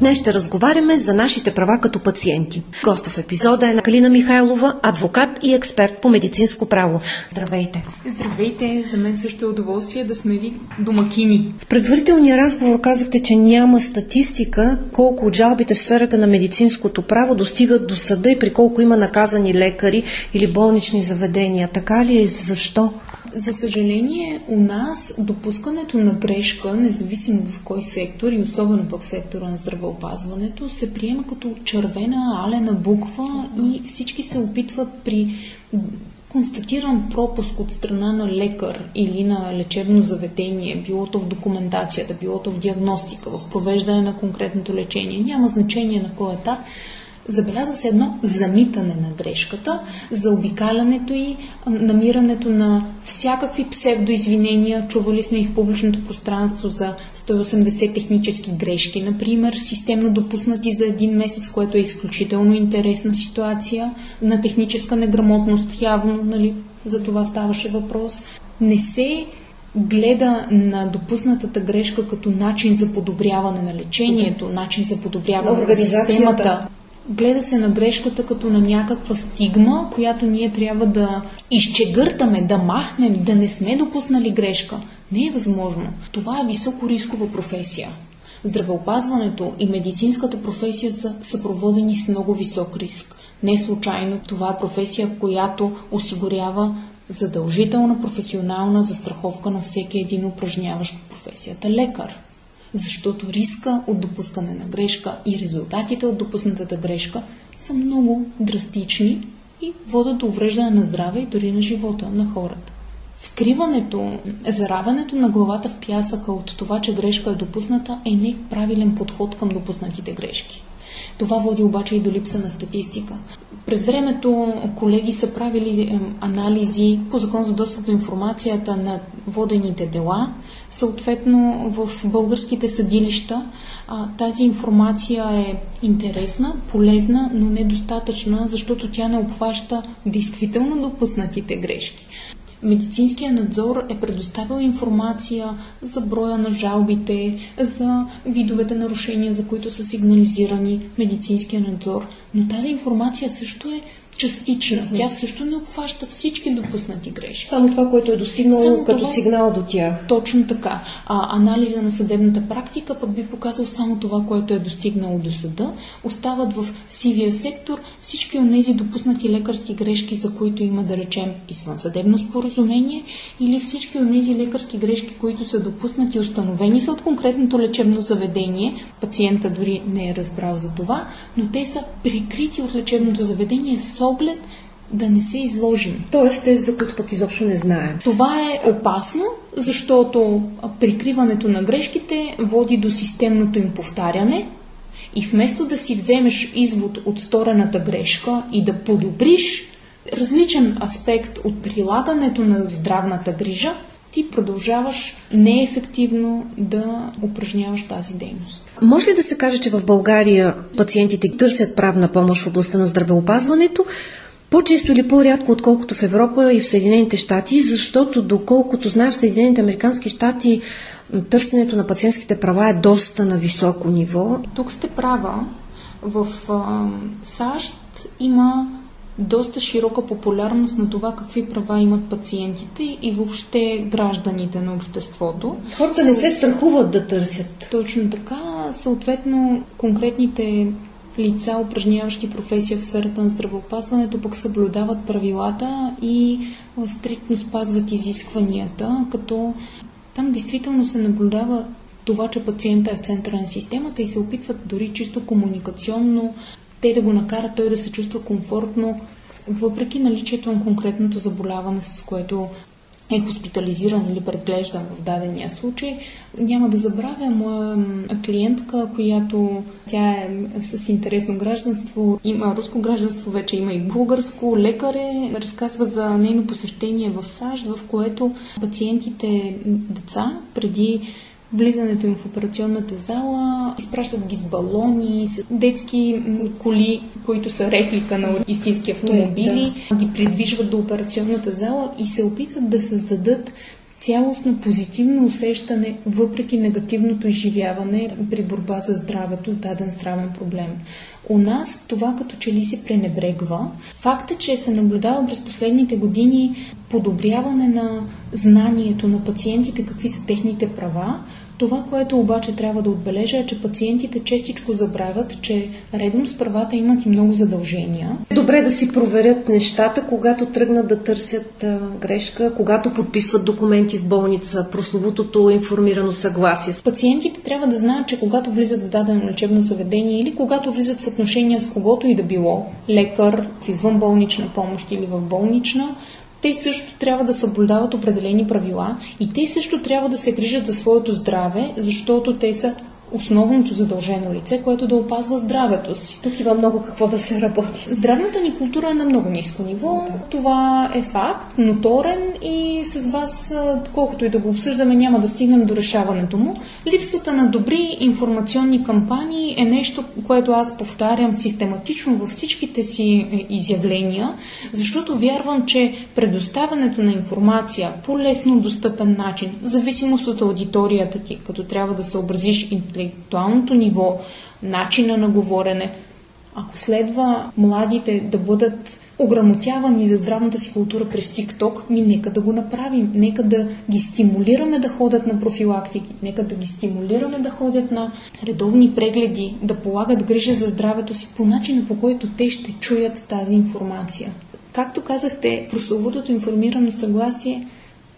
Днес ще разговаряме за нашите права като пациенти. Гост в епизода е на Калина Михайлова, адвокат и експерт по медицинско право. Здравейте! Здравейте! За мен също е удоволствие да сме ви домакини. В предварителния разговор казахте, че няма статистика колко от жалбите в сферата на медицинското право достигат до съда и при колко има наказани лекари или болнични заведения. Така ли е защо? За съжаление, у нас допускането на грешка, независимо в кой сектор и особено пък в сектора на здравеопазването, се приема като червена алена буква и всички се опитват при констатиран пропуск от страна на лекар или на лечебно заведение, било то в документацията, било то в диагностика, в провеждане на конкретното лечение, няма значение на кой етап, Забелязва се едно замитане на грешката, за обикалянето и намирането на всякакви псевдоизвинения. Чували сме и в публичното пространство за 180 технически грешки, например, системно допуснати за един месец, което е изключително интересна ситуация на техническа неграмотност, явно, нали, за това ставаше въпрос. Не се гледа на допуснатата грешка като начин за подобряване на лечението, начин за подобряване на системата. Гледа се на грешката като на някаква стигма, която ние трябва да изчегъртаме, да махнем, да не сме допуснали грешка. Не е възможно. Това е високо рискова професия. Здравеопазването и медицинската професия са съпроводени с много висок риск. Не случайно това е професия, която осигурява задължителна професионална застраховка на всеки един упражняващ професията лекар защото риска от допускане на грешка и резултатите от допуснатата грешка са много драстични и водят до увреждане на здраве и дори на живота на хората. Скриването, зараването на главата в пясъка от това, че грешка е допусната, е неправилен подход към допуснатите грешки. Това води обаче и до липса на статистика. През времето колеги са правили анализи по закон за достъп до информацията на водените дела. Съответно, в българските съдилища тази информация е интересна, полезна, но недостатъчна, защото тя не обхваща действително допуснатите грешки. Медицинския надзор е предоставил информация за броя на жалбите, за видовете нарушения, за които са сигнализирани медицинския надзор, но тази информация също е частична. Тя също не обхваща всички допуснати грешки. Само това, което е достигнало Само като това, сигнал до тях. Точно така. А анализа на съдебната практика пък би показал само това, което е достигнало до съда. Остават в сивия сектор всички от тези допуснати лекарски грешки, за които има да речем извънсъдебно споразумение или всички от тези лекарски грешки, които са допуснати, установени са от конкретното лечебно заведение. Пациента дори не е разбрал за това, но те са прикрити от лечебното заведение с оглед да не се изложим. Тоест тези, за които пък изобщо не знаем. Това е опасно, защото прикриването на грешките води до системното им повтаряне и вместо да си вземеш извод от сторената грешка и да подобриш различен аспект от прилагането на здравната грижа, ти продължаваш неефективно да упражняваш тази дейност. Може ли да се каже, че в България пациентите търсят правна помощ в областта на здравеопазването? По-често или по-рядко, отколкото в Европа и в Съединените щати, защото доколкото знаем в Съединените Американски щати търсенето на пациентските права е доста на високо ниво. Тук сте права. В а, САЩ има доста широка популярност на това какви права имат пациентите и въобще гражданите на обществото. Хората не се страхуват да търсят. Точно така. Съответно, конкретните лица, упражняващи професия в сферата на здравеопазването, пък съблюдават правилата и стриктно спазват изискванията, като там действително се наблюдава това, че пациента е в центъра на системата и се опитват дори чисто комуникационно те да го накарат той да се чувства комфортно, въпреки наличието на конкретното заболяване, с което е хоспитализиран или преглеждан в дадения случай. Няма да забравя моя клиентка, която тя е с интересно гражданство, има руско гражданство, вече има и българско, лекар е, разказва за нейно посещение в САЩ, в което пациентите деца преди влизането им в операционната зала, изпращат ги с балони, с детски коли, които са реплика на истински автомобили, да. ги придвижват до операционната зала и се опитват да създадат цялостно позитивно усещане, въпреки негативното изживяване при борба за здравето с даден здравен проблем. У нас това като че ли се пренебрегва. Факт е, че се наблюдава през последните години подобряване на знанието на пациентите, какви са техните права, това, което обаче трябва да отбележа е, че пациентите честичко забравят, че редом с правата имат и много задължения. Добре да си проверят нещата, когато тръгнат да търсят а, грешка, когато подписват документи в болница, прословутото информирано съгласие. Пациентите трябва да знаят, че когато влизат в дадено лечебно заведение или когато влизат в отношения с когото и да било, лекар, в извънболнична помощ или в болнична, те също трябва да съблюдават определени правила и те също трябва да се грижат за своето здраве, защото те са основното задължено лице, което да опазва здравето си. Тук има много какво да се работи. Здравната ни култура е на много ниско ниво. Това е факт, моторен и с вас, колкото и да го обсъждаме, няма да стигнем до решаването му. Липсата на добри информационни кампании е нещо, което аз повтарям систематично във всичките си е, изявления, защото вярвам, че предоставянето на информация по лесно достъпен начин, в зависимост от аудиторията ти, като трябва да съобразиш интелектуалното ниво, начина на говорене, ако следва младите да бъдат ограмотявани за здравната си култура през ТикТок, ми нека да го направим. Нека да ги стимулираме да ходят на профилактики, нека да ги стимулираме да ходят на редовни прегледи, да полагат грижа за здравето си по начина по който те ще чуят тази информация. Както казахте, прословутото информирано съгласие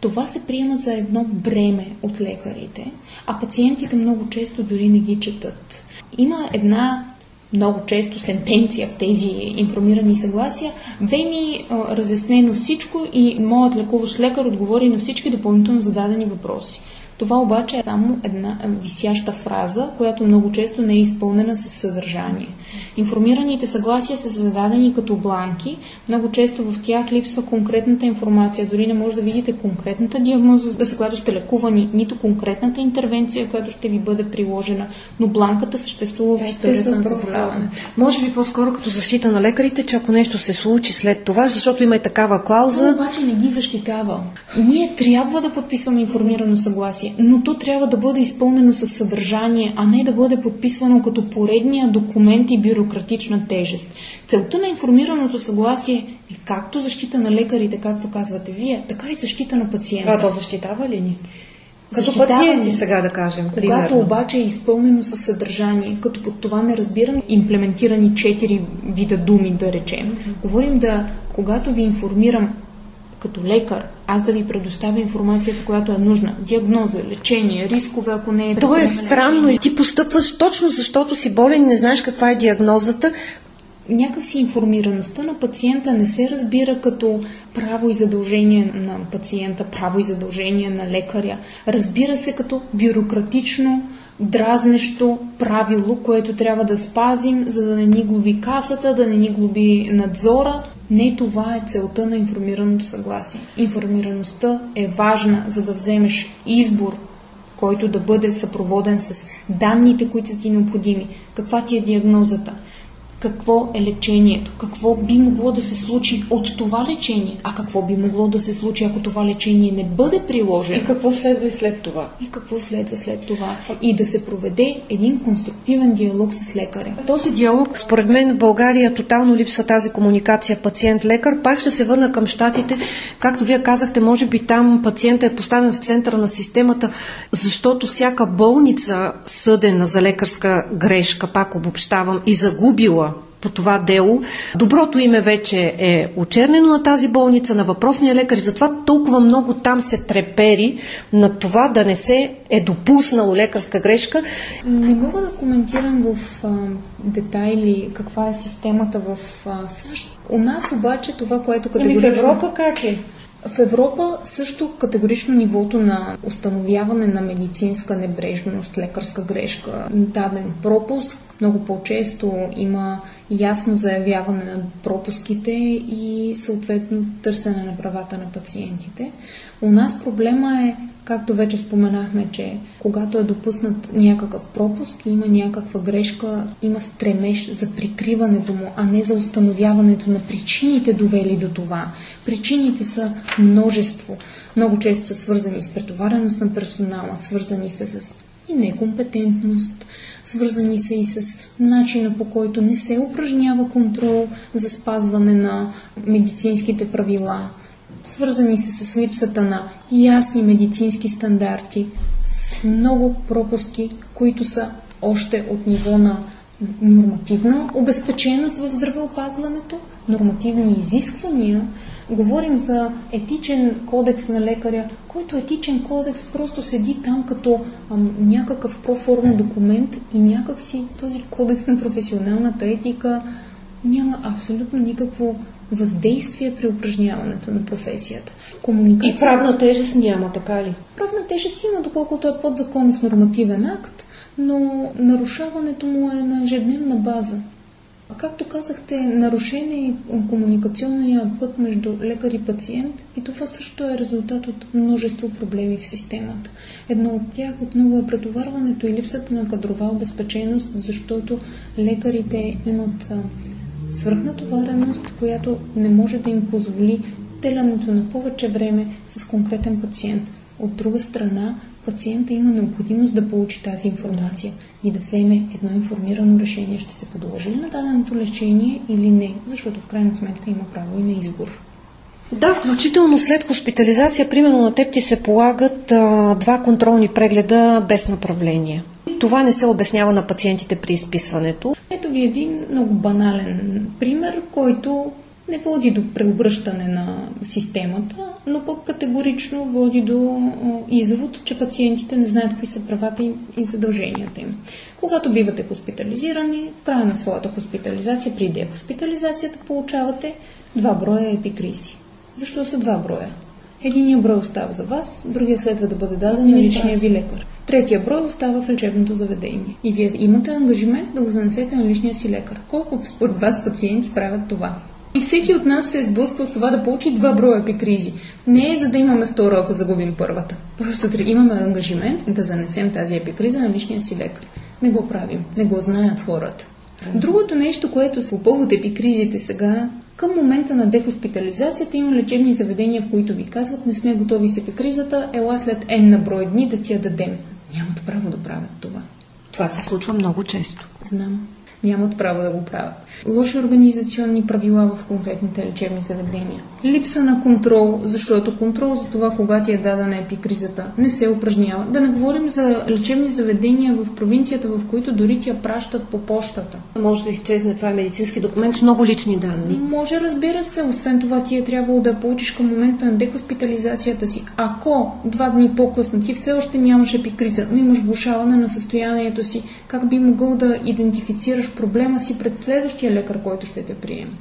това се приема за едно бреме от лекарите, а пациентите много често дори не ги четат. Има една много често сентенция в тези информирани съгласия, бе ми разяснено всичко и моят лекуващ лекар отговори на всички допълнително зададени въпроси. Това обаче е само една висяща фраза, която много често не е изпълнена със съдържание. Информираните съгласия са зададени като бланки, много често в тях липсва конкретната информация, дори не може да видите конкретната диагноза, за която сте лекувани, нито конкретната интервенция, която ще ви бъде приложена, но бланката съществува в е, историята на заболяване. Може би по-скоро като защита на лекарите, че ако нещо се случи след това, защото има и такава клауза. Това обаче не ги защитава. Ние трябва да подписваме информирано съгласие, но то трябва да бъде изпълнено с съдържание, а не да бъде подписвано като поредния документ и бюро бюрократична тежест. Целта на информираното съгласие е както защита на лекарите, както казвате вие, така и защита на пациента. А то защитава ли ни? Като пациенти сега да кажем. Когато примерно. обаче е изпълнено със съдържание, като под това не разбирам имплементирани четири вида думи, да речем, говорим да, когато ви информирам като лекар, аз да ви предоставя информацията, която е нужна. Диагноза, лечение, рискове, ако не е. То е странно и ти постъпваш точно защото си болен и не знаеш каква е диагнозата. Някакси информираността на пациента не се разбира като право и задължение на пациента, право и задължение на лекаря. Разбира се като бюрократично, дразнещо правило, което трябва да спазим, за да не ни глоби касата, да не ни глоби надзора не това е целта на информираното съгласие. Информираността е важна, за да вземеш избор, който да бъде съпроводен с данните, които са ти необходими. Каква ти е диагнозата? Какво е лечението, какво би могло да се случи от това лечение, а какво би могло да се случи, ако това лечение не бъде приложено. И какво следва и след това. И какво следва след това. И да се проведе един конструктивен диалог с лекаря. Този диалог, според мен, в България тотално липсва тази комуникация пациент-лекар. Пак ще се върна към щатите. Както вие казахте, може би там пациента е поставен в центъра на системата, защото всяка болница, съдена за лекарска грешка, пак обобщавам, и загубила по това дело. Доброто име вече е очернено на тази болница, на въпросния лекар и затова толкова много там се трепери на това да не се е допуснало лекарска грешка. Не мога да коментирам в а, детайли каква е системата в а, САЩ. У нас обаче това, което категорично... Ами в Европа как е? В Европа също категорично нивото на установяване на медицинска небрежност, лекарска грешка, даден пропуск, много по-често има ясно заявяване на пропуските и съответно търсене на правата на пациентите. У нас проблема е Както вече споменахме, че когато е допуснат някакъв пропуск, има някаква грешка, има стремеж за прикриването му, а не за установяването на причините довели до това. Причините са множество. Много често са свързани с претовареност на персонала, свързани са с и некомпетентност, свързани са и с начина по който не се упражнява контрол за спазване на медицинските правила, свързани са с липсата на ясни медицински стандарти, с много пропуски, които са още от ниво на нормативна обезпеченост в здравеопазването, нормативни изисквания, Говорим за етичен кодекс на лекаря, който етичен кодекс просто седи там като ам, някакъв проформен документ и някакси този кодекс на професионалната етика няма абсолютно никакво въздействие при упражняването на професията. Комуникация... И правна тежест няма, така ли? Правна тежест има, доколкото е подзаконов нормативен акт, но нарушаването му е на ежедневна база. Както казахте, нарушение е комуникационния път между лекар и пациент и това също е резултат от множество проблеми в системата. Едно от тях отново е претоварването и липсата на кадрова обезпеченост, защото лекарите имат свръхнатовареност, която не може да им позволи делянето на повече време с конкретен пациент. От друга страна, пациента има необходимост да получи тази информация и да вземе едно информирано решение. Ще се подложи ли на даденото лечение или не, защото в крайна сметка има право и на избор. Да, включително след хоспитализация, примерно на теб ти се полагат а, два контролни прегледа без направление. Това не се обяснява на пациентите при изписването. Ето ви един много банален пример, който не води до преобръщане на системата, но пък категорично води до извод, че пациентите не знаят какви са правата им и задълженията им. Когато бивате хоспитализирани, в края на своята хоспитализация, при дехоспитализацията, получавате два броя епикризи. Защо са два броя? Единия брой остава за вас, другия следва да бъде даден на личния ви лекар. Третия брой остава в лечебното заведение. И вие имате ангажимент да го занесете на личния си лекар. Колко според вас пациенти правят това? И всеки от нас се е сблъскал с това да получи два броя епикризи. Не е за да имаме втора, ако загубим първата. Просто имаме ангажимент да занесем тази епикриза на личния си лекар. Не го правим, не го знаят хората. Другото нещо, което по повод епикризите сега, към момента на дехоспитализацията има лечебни заведения, в които ви казват, не сме готови с епикризата, ела след N на брой дни да ти я дадем. Нямат право да правят това. Това се случва много често. Знам нямат право да го правят. Лоши организационни правила в конкретните лечебни заведения. Липса на контрол, защото контрол за това, кога ти е дадена епикризата, не се упражнява. Да не говорим за лечебни заведения в провинцията, в които дори ти я пращат по почтата. Може да изчезне това е медицински документ с много лични данни. Може, разбира се. Освен това, ти е трябвало да получиш към момента на дехоспитализацията си. Ако два дни по-късно ти все още нямаш епикриза, но имаш влушаване на състоянието си, как би могъл да идентифицираш проблема си пред следващия лекар, който ще те приеме.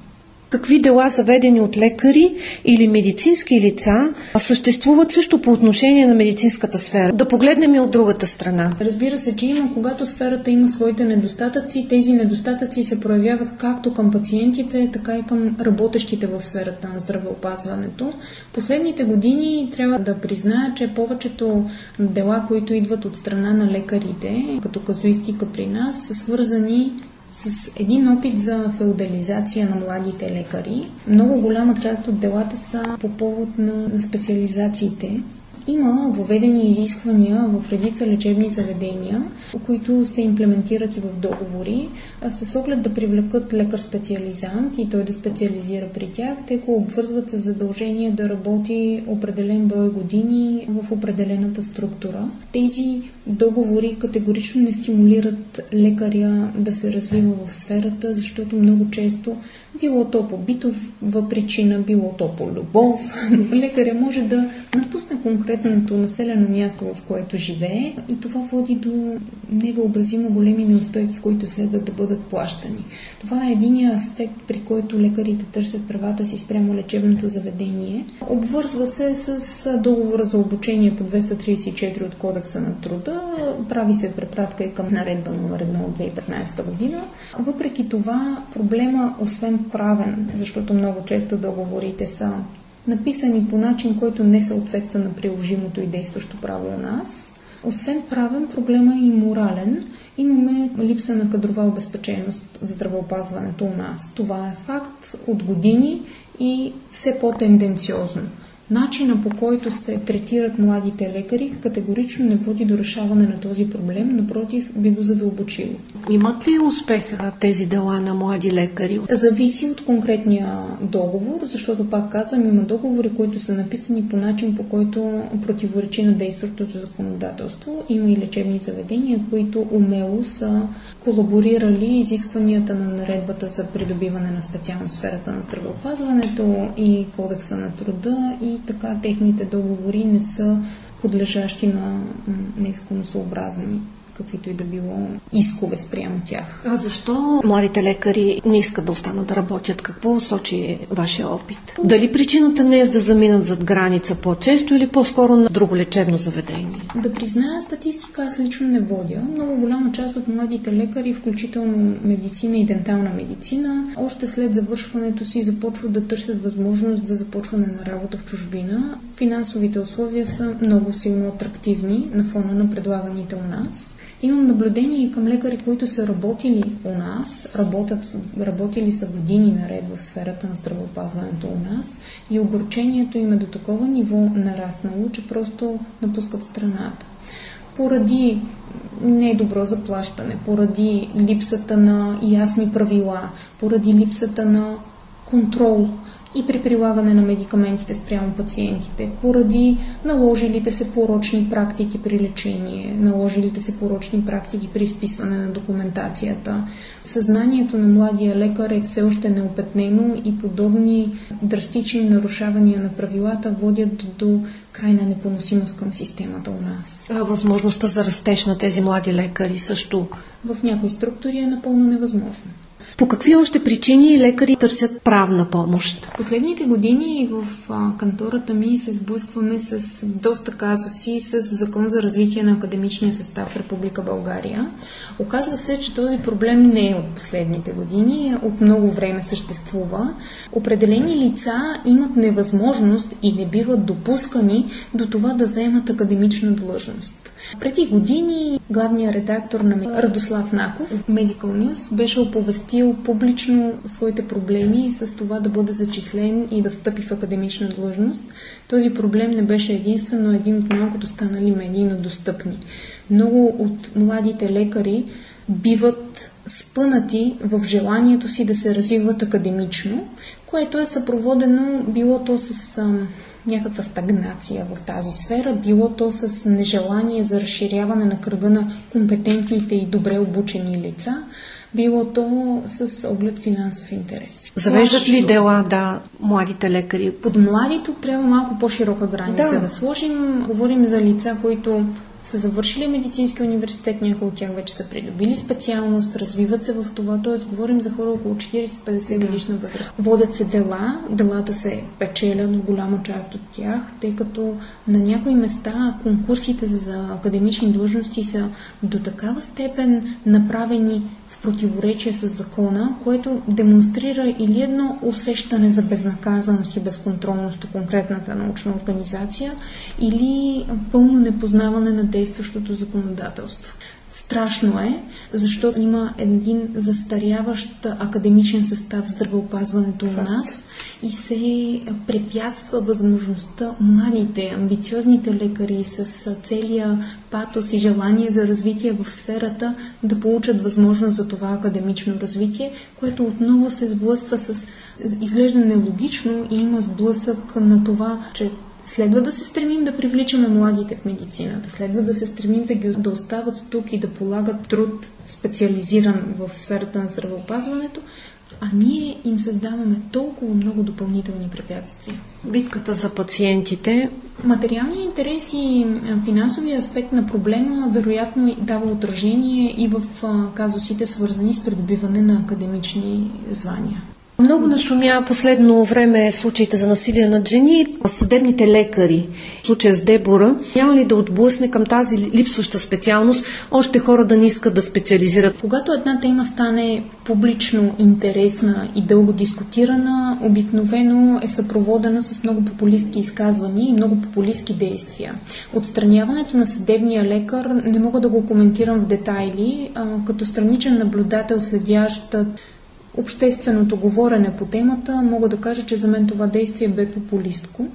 Какви дела заведени от лекари или медицински лица съществуват също по отношение на медицинската сфера? Да погледнем и от другата страна. Разбира се, че има, когато сферата има своите недостатъци, тези недостатъци се проявяват както към пациентите, така и към работещите в сферата на здравеопазването. Последните години трябва да призная, че повечето дела, които идват от страна на лекарите, като казуистика при нас, са свързани с един опит за феодализация на младите лекари. Много голяма част от делата са по повод на специализациите. Има въведени изисквания в редица лечебни заведения, които се имплементират и в договори, с оглед да привлекат лекар-специализант и той да специализира при тях. Те го обвързват с задължение да работи определен брой години в определената структура. Тези договори категорично не стимулират лекаря да се развива в сферата, защото много често било то по битова причина, било то по любов. Лекаря може да напусне конкретното населено място, в което живее и това води до невъобразимо големи неустойки, които следват да бъдат плащани. Това е един аспект, при който лекарите търсят правата си спрямо лечебното заведение. Обвързва се с договора за обучение по 234 от Кодекса на труда. Прави се препратка и към наредба номер 1 от 2015 година. Въпреки това, проблема, освен правен, защото много често договорите са написани по начин, който не съответства на приложимото и действащо право у нас. Освен правен, проблема е и морален. Имаме липса на кадрова обезпеченост в здравеопазването у нас. Това е факт от години и все по-тенденциозно. Начина по който се третират младите лекари категорично не води до решаване на този проблем, напротив би го задълбочило. Имат ли успех тези дела на млади лекари? Зависи от конкретния договор, защото пак казвам, има договори, които са написани по начин, по който противоречи на действащото законодателство. Има и лечебни заведения, които умело са колаборирали изискванията на наредбата за придобиване на специална сферата на здравеопазването и кодекса на труда и така техните договори не са подлежащи на незаконосъобразни каквито и да било искове спрямо тях. А защо младите лекари не искат да останат да работят? Какво сочи вашия опит? Дали причината не е за да заминат зад граница по-често или по-скоро на друго лечебно заведение? Да призная статистика, аз лично не водя. Много голяма част от младите лекари, включително медицина и дентална медицина, още след завършването си започват да търсят възможност за започване на работа в чужбина. Финансовите условия са много силно атрактивни на фона на предлаганите у нас. Имам наблюдение и към лекари, които са работили у нас, работят, работили са години наред в сферата на здравеопазването у нас и огорчението им е до такова ниво нараснало, че просто напускат страната. Поради недобро заплащане, поради липсата на ясни правила, поради липсата на контрол и при прилагане на медикаментите спрямо пациентите, поради наложилите се порочни практики при лечение, наложилите се порочни практики при изписване на документацията. Съзнанието на младия лекар е все още неопетнено и подобни драстични нарушавания на правилата водят до крайна непоносимост към системата у нас. А възможността за растеж на тези млади лекари също? В някои структури е напълно невъзможно. По какви още причини лекари търсят правна помощ? Последните години в кантората ми се сблъскваме с доста казуси с Закон за развитие на академичния състав в Република България. Оказва се, че този проблем не е от последните години, от много време съществува. Определени лица имат невъзможност и не биват допускани до това да заемат академична длъжност. Преди години главният редактор на Радослав Наков, Medical News, беше оповестил публично своите проблеми с това да бъде зачислен и да встъпи в академична длъжност. Този проблем не беше единствено един от малкото станали медийно достъпни. Много от младите лекари биват спънати в желанието си да се развиват академично, което е съпроводено било то с някаква стагнация в тази сфера, било то с нежелание за разширяване на кръга на компетентните и добре обучени лица, било то с оглед финансов интерес. Завеждат ли дела, да, младите лекари? Под младите трябва малко по-широка граница да. да сложим. Говорим за лица, които са завършили медицински университет, някои от тях вече са придобили специалност, развиват се в това, т.е. говорим за хора около 40-50 годишна възраст. Водят се дела, делата се печелят в голяма част от тях, тъй като на някои места конкурсите за академични длъжности са до такава степен направени в противоречие с закона, което демонстрира или едно усещане за безнаказаност и безконтролност от конкретната научна организация, или пълно непознаване на действащото законодателство. Страшно е, защото има един застаряващ академичен състав в здравеопазването у нас и се препятства възможността младите, амбициозните лекари с целия патос и желание за развитие в сферата да получат възможност за това академично развитие, което отново се сблъсква с изглежда нелогично и има сблъсък на това, че Следва да се стремим да привличаме младите в медицината, следва да се стремим да ги да остават тук и да полагат труд специализиран в сферата на здравеопазването, а ние им създаваме толкова много допълнителни препятствия. Битката за пациентите. Материалният интерес и финансовия аспект на проблема вероятно дава отражение и в казусите, свързани с придобиване на академични звания. Много нашумя последно време случаите за насилие над жени. Съдебните лекари, случая с Дебора, няма ли да отблъсне към тази липсваща специалност още хора да не искат да специализират? Когато една тема стане публично интересна и дълго дискутирана, обикновено е съпроводено с много популистски изказвания и много популистски действия. Отстраняването на съдебния лекар не мога да го коментирам в детайли, като страничен наблюдател, следящ общественото говорене по темата, мога да кажа, че за мен това действие бе популистко.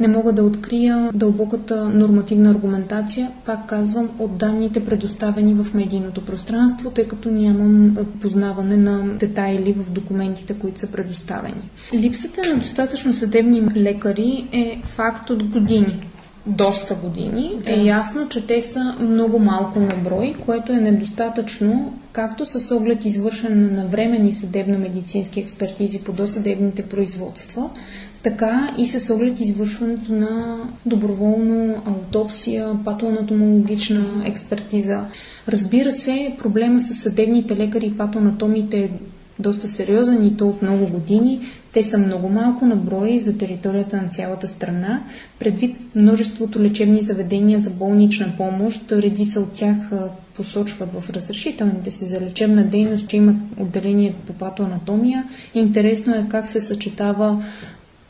Не мога да открия дълбоката нормативна аргументация, пак казвам, от данните предоставени в медийното пространство, тъй като нямам познаване на детайли в документите, които са предоставени. Липсата на достатъчно съдебни лекари е факт от години доста години, да. е ясно, че те са много малко на брой, което е недостатъчно както с оглед извършване на временни съдебно-медицински експертизи по досъдебните производства, така и с оглед извършването на доброволно аутопсия, патоанатомологична експертиза. Разбира се, проблема с съдебните лекари и патоанатомите е доста сериозен и то от много години. Те са много малко на брой за територията на цялата страна. Предвид множеството лечебни заведения за болнична помощ, редица от тях посочват в разрешителните си за лечебна дейност, че имат отделение по патоанатомия. Интересно е как се съчетава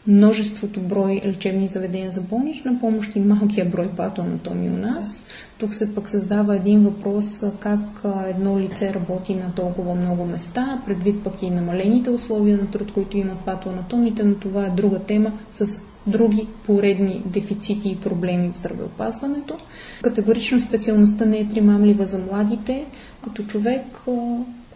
множеството брой лечебни заведения за болнична помощ и малкия брой патоанатомии у нас. Тук се пък създава един въпрос как едно лице работи на толкова много места, предвид пък и намалените условия на труд, които имат патоанатомите, но това е друга тема с други поредни дефицити и проблеми в здравеопазването. Категорично специалността не е примамлива за младите. Като човек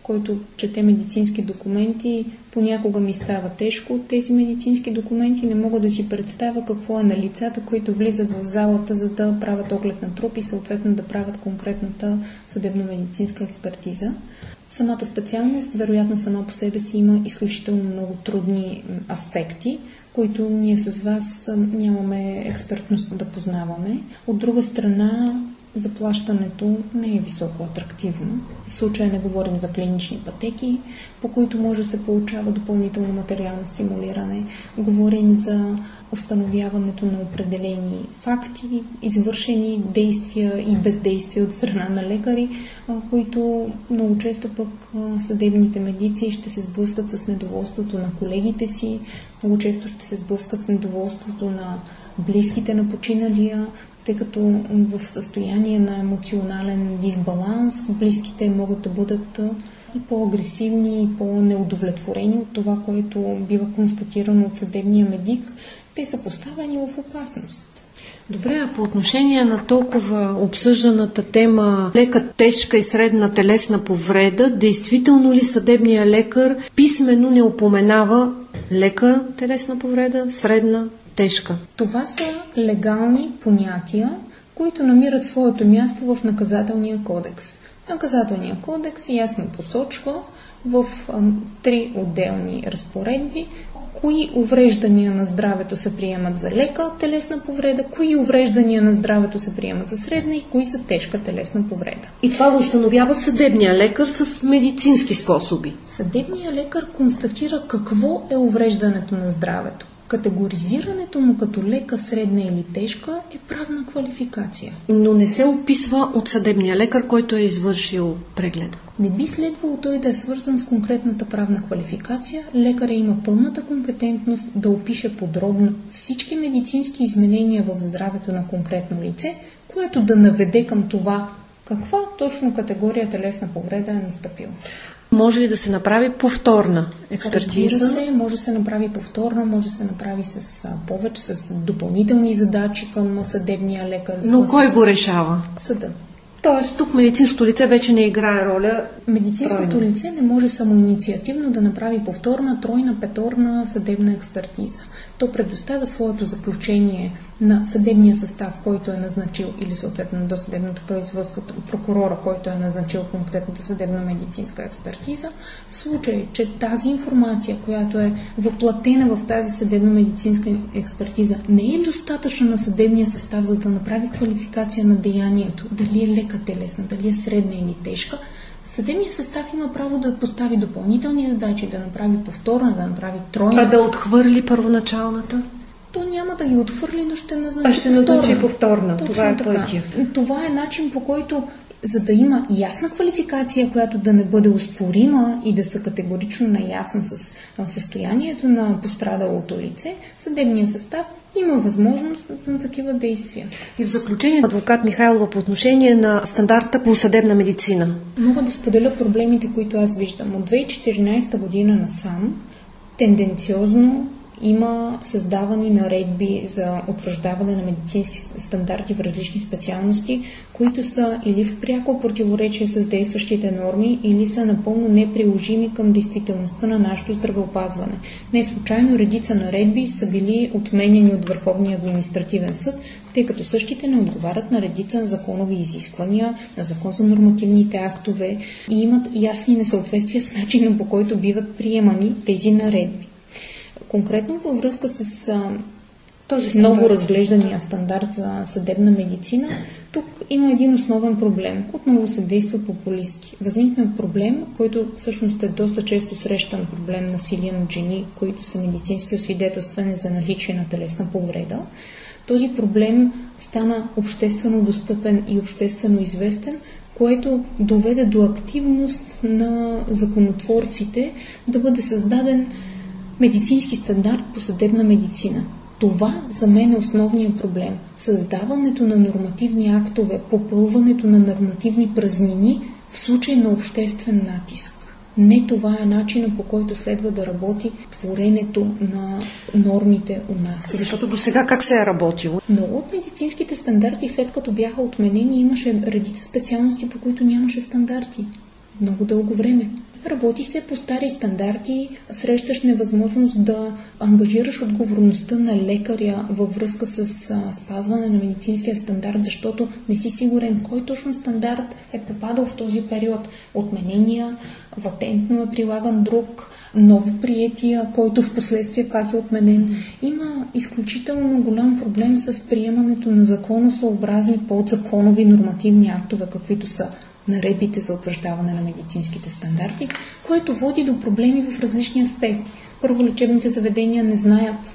който чете медицински документи, понякога ми става тежко от тези медицински документи. Не мога да си представя какво е на лицата, които влизат в залата, за да правят оглед на труп и съответно да правят конкретната съдебно-медицинска експертиза. Самата специалност, вероятно, сама по себе си има изключително много трудни аспекти, които ние с вас нямаме експертност да познаваме. От друга страна, заплащането не е високо атрактивно. В случая не говорим за клинични пътеки, по които може да се получава допълнително материално стимулиране. Говорим за установяването на определени факти, извършени действия и бездействия от страна на лекари, които много често пък съдебните медици ще се сблъскат с недоволството на колегите си, много често ще се сблъскат с недоволството на близките на починалия, тъй като в състояние на емоционален дисбаланс близките могат да бъдат и по-агресивни, и по-неудовлетворени от това, което бива констатирано от съдебния медик. Те са поставени в опасност. Добре, а по отношение на толкова обсъжданата тема лека, тежка и средна телесна повреда, действително ли съдебният лекар писменно не упоменава лека телесна повреда, средна, тежка. Това са легални понятия, които намират своето място в наказателния кодекс. Наказателния кодекс ясно посочва в ам, три отделни разпоредби кои увреждания на здравето се приемат за лека телесна повреда, кои увреждания на здравето се приемат за средна и кои са тежка телесна повреда. И това го установява съдебния лекар с медицински способи. Съдебният лекар констатира какво е увреждането на здравето. Категоризирането му като лека, средна или тежка е правна квалификация. Но не се описва от съдебния лекар, който е извършил прегледа. Не би следвало той да е свързан с конкретната правна квалификация. Лекаря има пълната компетентност да опише подробно всички медицински изменения в здравето на конкретно лице, което да наведе към това каква точно категория телесна повреда е настъпила. Може ли да се направи повторна експертиза? Разбира се, може да се направи повторна, може да се направи с а, повече, с допълнителни задачи към съдебния лекар. Но кой го решава? Съда. Тоест, тук медицинското лице вече не играе роля. Медицинското тройно. лице не може самоинициативно да направи повторна, тройна, петорна съдебна експертиза. То предоставя своето заключение на съдебния състав, който е назначил, или съответно до съдебното производство, прокурора, който е назначил конкретната съдебно-медицинска експертиза. В случай, че тази информация, която е въплатена в тази съдебно-медицинска експертиза, не е достатъчна на съдебния състав, за да направи квалификация на деянието, дали е лека телесна, дали е средна или тежка, Съдебният състав има право да постави допълнителни задачи, да направи повторна, да направи тройна. А да отхвърли първоначалната? То няма да ги отхвърли, но ще назначи а ще назначи повторна. Точно Това е пътя. Това е начин по който за да има ясна квалификация, която да не бъде успорима и да са категорично наясно с състоянието на пострадалото лице, съдебния състав има възможност за такива действия. И в заключение, адвокат Михайлова, по отношение на стандарта по съдебна медицина. Мога да споделя проблемите, които аз виждам. От 2014 година насам тенденциозно има създавани наредби за утвърждаване на медицински стандарти в различни специалности, които са или в пряко противоречие с действащите норми, или са напълно неприложими към действителността на нашето здравеопазване. Не случайно редица наредби са били отменени от Върховния административен съд, тъй като същите не отговарят на редица законови изисквания, на закон за нормативните актове и имат ясни несъответствия с начина по който биват приемани тези наредби. Конкретно във връзка с а, този ново разглеждания стандарт за съдебна медицина, тук има един основен проблем. Отново се действа популистски. Възникна проблем, който всъщност е доста често срещан проблем насилие на жени, които са медицински освидетелствани за наличие на телесна повреда. Този проблем стана обществено достъпен и обществено известен, което доведе до активност на законотворците да бъде създаден медицински стандарт по съдебна медицина. Това за мен е основният проблем. Създаването на нормативни актове, попълването на нормативни празнини в случай на обществен натиск. Не това е начина по който следва да работи творенето на нормите у нас. Защото до сега как се е работило? Много от медицинските стандарти, след като бяха отменени, имаше редица специалности, по които нямаше стандарти. Много дълго време. Работи се по стари стандарти, срещаш невъзможност да ангажираш отговорността на лекаря във връзка с спазване на медицинския стандарт, защото не си сигурен кой точно стандарт е попадал в този период. Отменения, латентно е прилаган друг, ново приятия, който в последствие пак е отменен. Има изключително голям проблем с приемането на законосъобразни подзаконови нормативни актове, каквито са наредбите за утвърждаване на медицинските стандарти, което води до проблеми в различни аспекти. Първо, лечебните заведения не знаят.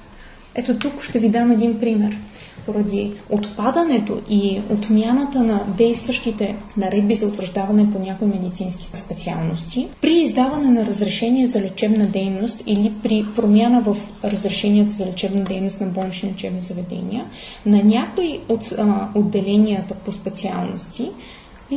Ето тук ще ви дам един пример. Поради отпадането и отмяната на действащите наредби за утвърждаване по някои медицински специалности, при издаване на разрешение за лечебна дейност или при промяна в разрешенията за лечебна дейност на болнични лечебни заведения, на някои от а, отделенията по специалности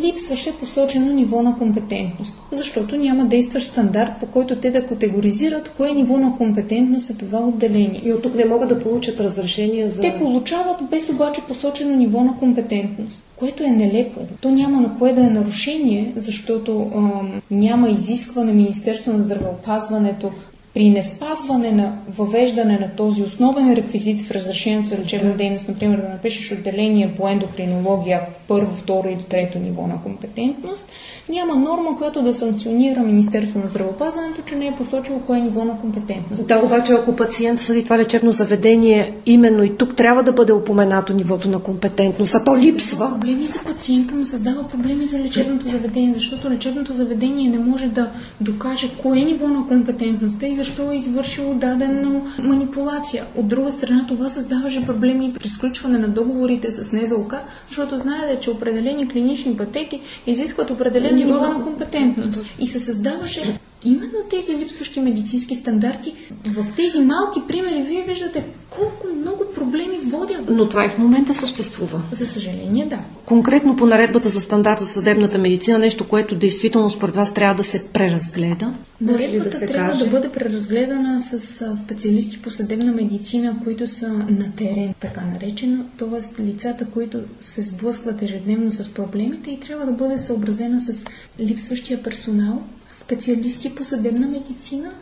липсваше посочено ниво на компетентност, защото няма действащ стандарт, по който те да категоризират кое ниво на компетентност е това отделение. И от тук не могат да получат разрешение за... Те получават без обаче посочено ниво на компетентност, което е нелепо. То няма на кое да е нарушение, защото ам, няма изискване Министерство на здравеопазването при неспазване на въвеждане на този основен реквизит в разрешението за лечебна дейност, например да напишеш отделение по ендокринология първо, второ или трето ниво на компетентност, няма норма, която да санкционира Министерство на здравеопазването, че не е посочило кое е ниво на компетентност. Да, обаче ако пациент съди това лечебно заведение, именно и тук трябва да бъде упоменато нивото на компетентност, а то липсва. Проблеми за пациента, но създава проблеми за лечебното заведение, защото лечебното заведение не може да докаже кое е ниво на компетентността и защо е извършило дадена манипулация. От друга страна, това създаваше проблеми при сключване на договорите с НЗОК, защото знаете, че определени клинични пътеки изискват определен ниво на компетентност. И се създаваше именно тези липсващи медицински стандарти. В тези малки примери вие виждате колко много проблеми водят. Но това и в момента съществува. За съжаление, да. Конкретно по наредбата за стандарта за съдебната медицина, нещо, което действително според вас трябва да се преразгледа. Наредбата да се трябва каже? да бъде преразгледана с специалисти по съдебна медицина, които са на терен, така наречено, т.е. лицата, които се сблъскват ежедневно с проблемите и трябва да бъде съобразена с липсващия персонал, специалисти по съдебна медицина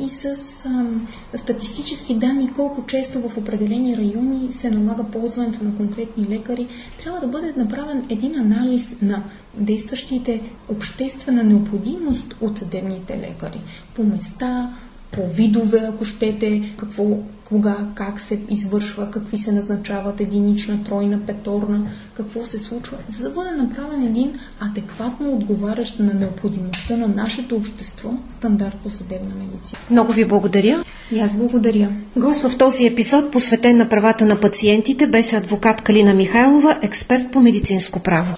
и с а, статистически данни колко често в определени райони се налага ползването на конкретни лекари, трябва да бъде направен един анализ на действащите обществена необходимост от съдебните лекари. По места, по видове, ако щете, какво кога, как се извършва, какви се назначават единична, тройна, петорна, какво се случва, за да бъде направен един адекватно отговарящ на необходимостта на нашето общество стандарт по съдебна медицина. Много ви благодаря. И аз благодаря. Гост в този епизод, посветен на правата на пациентите, беше адвокат Калина Михайлова, експерт по медицинско право.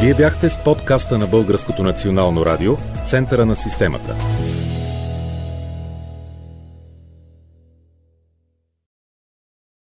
Вие бяхте с подкаста на Българското национално радио в центъра на системата.